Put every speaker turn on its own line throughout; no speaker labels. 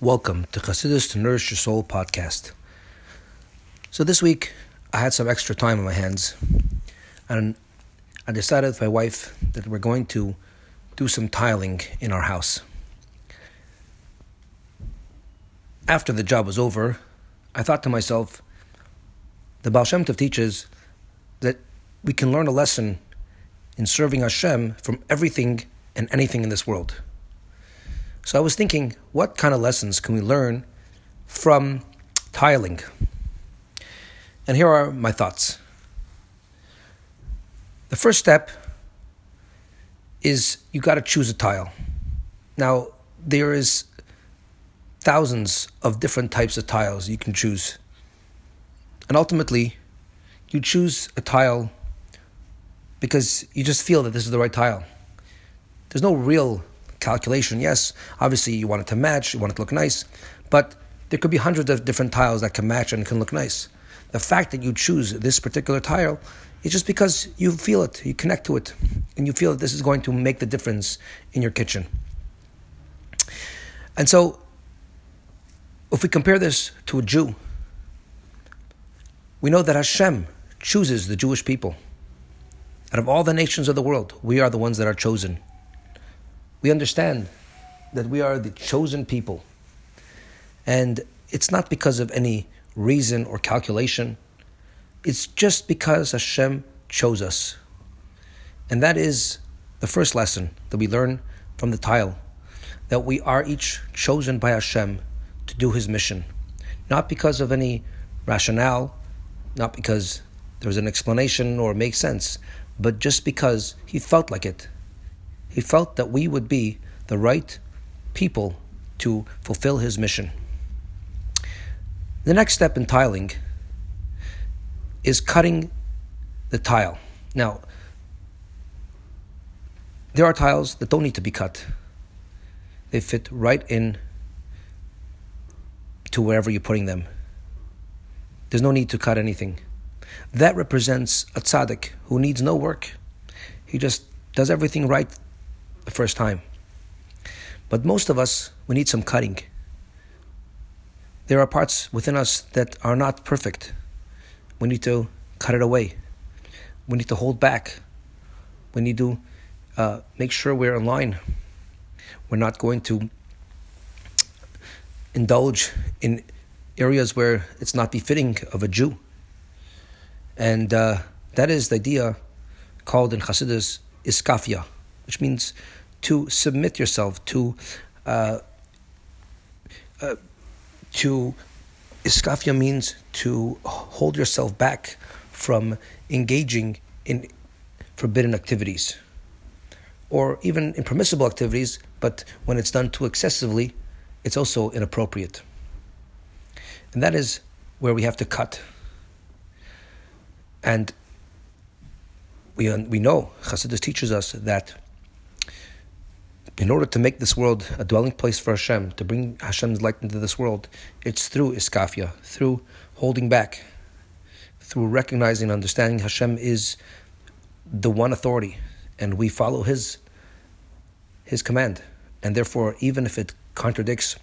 Welcome to Chassidus to Nourish Your Soul podcast. So this week I had some extra time on my hands, and I decided with my wife that we're going to do some tiling in our house. After the job was over, I thought to myself, the Baal Shem Tov teaches that we can learn a lesson in serving Hashem from everything and anything in this world. So I was thinking, what kind of lessons can we learn from tiling? And here are my thoughts. The first step is you got to choose a tile. Now, there is thousands of different types of tiles you can choose. And ultimately, you choose a tile because you just feel that this is the right tile. There's no real calculation. Yes, obviously you want it to match, you want it to look nice, but there could be hundreds of different tiles that can match and can look nice. The fact that you choose this particular tile is just because you feel it, you connect to it, and you feel that this is going to make the difference in your kitchen. And so, if we compare this to a Jew, we know that Hashem chooses the Jewish people. Out of all the nations of the world, we are the ones that are chosen we understand that we are the chosen people. And it's not because of any reason or calculation, it's just because Hashem chose us. And that is the first lesson that we learn from the tile that we are each chosen by Hashem to do His mission. Not because of any rationale, not because there's an explanation or makes sense, but just because He felt like it he felt that we would be the right people to fulfill his mission. The next step in tiling is cutting the tile. Now, there are tiles that don't need to be cut. They fit right in to wherever you're putting them. There's no need to cut anything. That represents a tzaddik who needs no work. He just does everything right the first time. But most of us, we need some cutting. There are parts within us that are not perfect. We need to cut it away. We need to hold back. We need to uh, make sure we're in line. We're not going to indulge in areas where it's not befitting of a Jew. And uh, that is the idea called in Hasidus iskafia, which means to submit yourself to uh, uh, to iskafia means to hold yourself back from engaging in forbidden activities or even impermissible activities, but when it's done too excessively, it's also inappropriate. And that is where we have to cut. And we, we know, Chassidus teaches us that in order to make this world a dwelling place for Hashem, to bring Hashem's light into this world, it's through iskafia, through holding back, through recognizing and understanding Hashem is the one authority, and we follow His His command, and therefore, even if it contradicts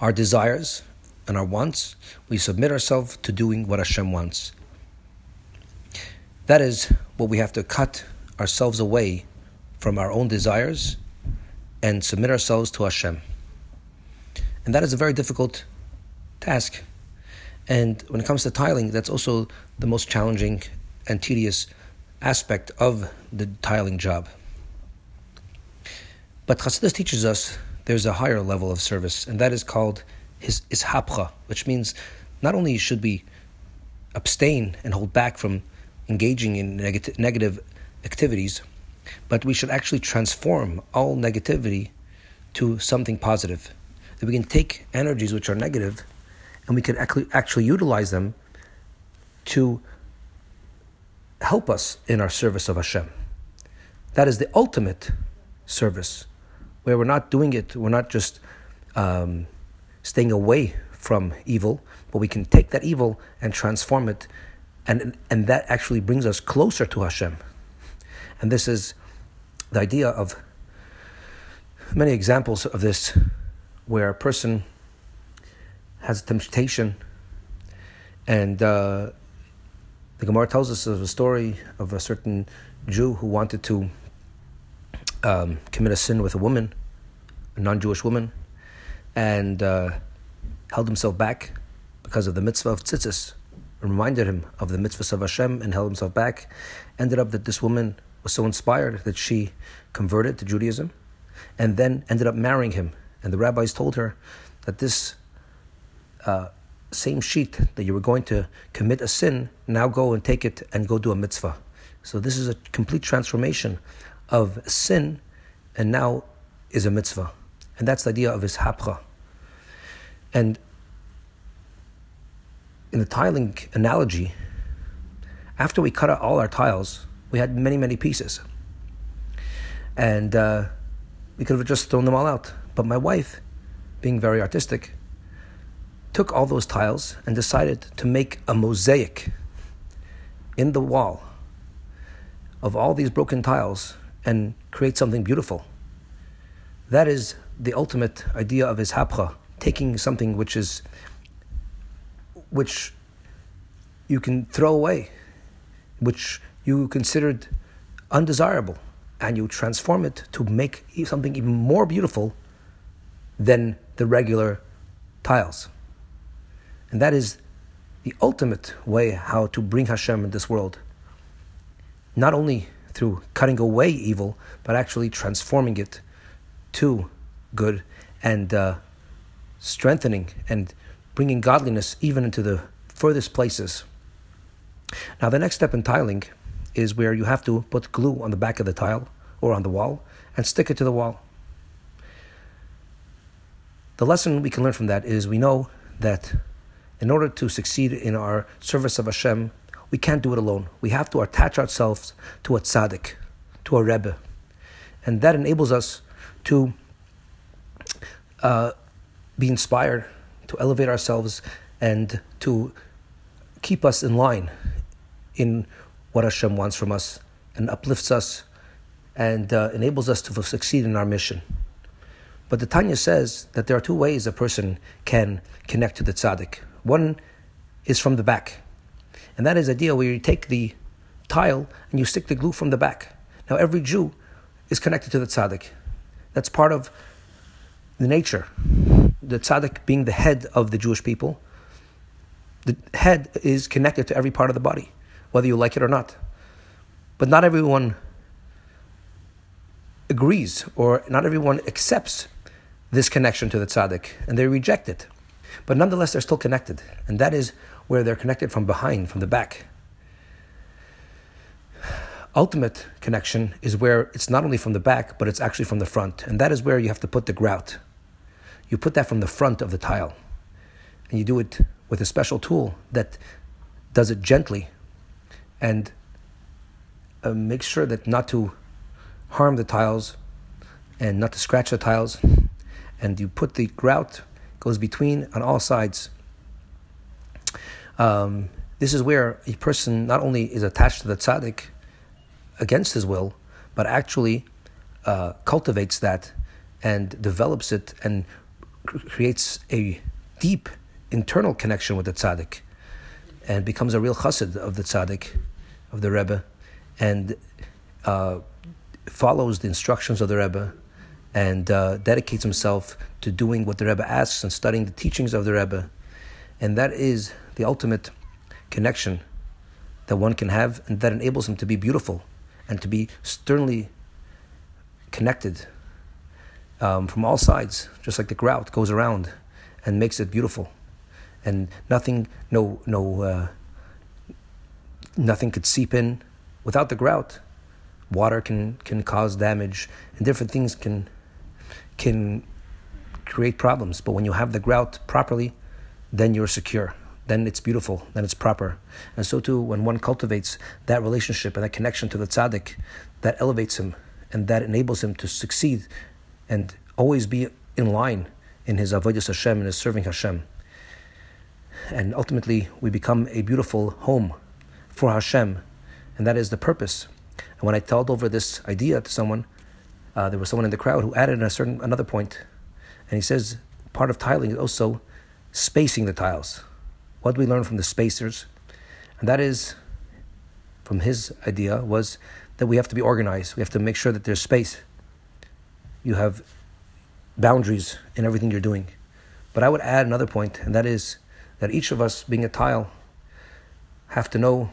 our desires and our wants, we submit ourselves to doing what Hashem wants. That is what we have to cut ourselves away from our own desires and submit ourselves to Hashem. And that is a very difficult task. And when it comes to tiling, that's also the most challenging and tedious aspect of the tiling job. But Chassidus teaches us there's a higher level of service, and that is called his ishapcha, which means not only should we abstain and hold back from engaging in negative activities, but we should actually transform all negativity to something positive. That we can take energies which are negative and we can actually, actually utilize them to help us in our service of Hashem. That is the ultimate service, where we're not doing it, we're not just um, staying away from evil, but we can take that evil and transform it, and, and that actually brings us closer to Hashem. And this is the idea of many examples of this where a person has a temptation, and uh, the Gemara tells us of a story of a certain Jew who wanted to um, commit a sin with a woman, a non-Jewish woman, and uh, held himself back because of the mitzvah of tzitzis, reminded him of the mitzvah of Hashem and held himself back. Ended up that this woman was so inspired that she converted to Judaism, and then ended up marrying him. And the rabbis told her that this uh, same sheet that you were going to commit a sin, now go and take it and go do a mitzvah. So this is a complete transformation of sin, and now is a mitzvah. And that's the idea of ishapcha. And in the tiling analogy, after we cut out all our tiles, we had many, many pieces. And uh, we could have just thrown them all out. But my wife, being very artistic, took all those tiles and decided to make a mosaic in the wall of all these broken tiles and create something beautiful. That is the ultimate idea of ishapcha, taking something which is which you can throw away, which you considered undesirable, and you transform it to make something even more beautiful than the regular tiles. And that is the ultimate way how to bring Hashem in this world. Not only through cutting away evil, but actually transforming it to good and uh, strengthening and bringing godliness even into the furthest places. Now, the next step in tiling is where you have to put glue on the back of the tile or on the wall and stick it to the wall. The lesson we can learn from that is we know that in order to succeed in our service of Hashem, we can't do it alone. We have to attach ourselves to a tzaddik, to a rebbe, and that enables us to uh, be inspired, to elevate ourselves, and to keep us in line in what Hashem wants from us, and uplifts us, and uh, enables us to succeed in our mission. But the Tanya says that there are two ways a person can connect to the tzaddik. One is from the back, and that is idea where you take the tile and you stick the glue from the back. Now, every Jew is connected to the tzaddik. That's part of the nature. The tzaddik being the head of the Jewish people, the head is connected to every part of the body, whether you like it or not. But not everyone agrees or not everyone accepts this connection to the tzaddik and they reject it. But nonetheless, they're still connected. And that is where they're connected from behind, from the back. Ultimate connection is where it's not only from the back, but it's actually from the front. And that is where you have to put the grout. You put that from the front of the tile. And you do it with a special tool that does it gently and uh, makes sure that not to harm the tiles and not to scratch the tiles. And you put the grout goes between on all sides. Um, this is where a person not only is attached to the tzaddik against his will, but actually uh, cultivates that and develops it and creates a deep internal connection with the tzaddik and becomes a real chassid of the tzaddik, of the Rebbe, and uh, follows the instructions of the Rebbe and uh, dedicates himself to doing what the Rebbe asks and studying the teachings of the Rebbe. And that is the ultimate connection that one can have, and that enables him to be beautiful and to be sternly connected um, from all sides, just like the grout goes around and makes it beautiful. And nothing, no, no, uh, nothing could seep in without the grout. Water can can cause damage, and different things can can create problems. But when you have the grout properly, then you're secure. Then it's beautiful. Then it's proper. And so too, when one cultivates that relationship and that connection to the tzaddik, that elevates him and that enables him to succeed and always be in line in his avodas Hashem and his serving Hashem. And ultimately, we become a beautiful home for Hashem, and that is the purpose. And when I told over this idea to someone, uh, there was someone in the crowd who added a certain another point. and he says, part of tiling is also spacing the tiles. What we learn from the spacers, and that is, from his idea, was that we have to be organized. We have to make sure that there's space. You have boundaries in everything you're doing. But I would add another point, and that is that each of us, being a tile, have to know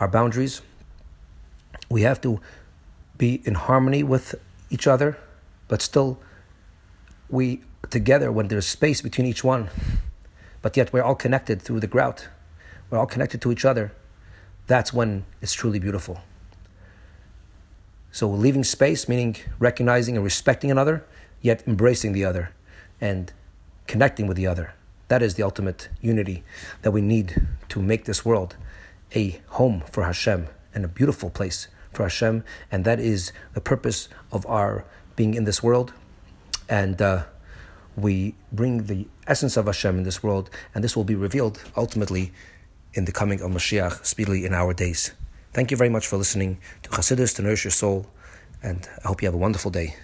our boundaries. We have to be in harmony with each other, but still we together when there's space between each one, but yet we're all connected through the grout. We're all connected to each other. That's when it's truly beautiful. So leaving space, meaning recognizing and respecting another, yet embracing the other and connecting with the other. That is the ultimate unity that we need to make this world a home for Hashem and a beautiful place for Hashem. And that is the purpose of our being in this world. And uh, we bring the essence of Hashem in this world, and this will be revealed ultimately in the coming of Mashiach speedily in our days. Thank you very much for listening to Chassidus to nourish your soul, and I hope you have a wonderful day.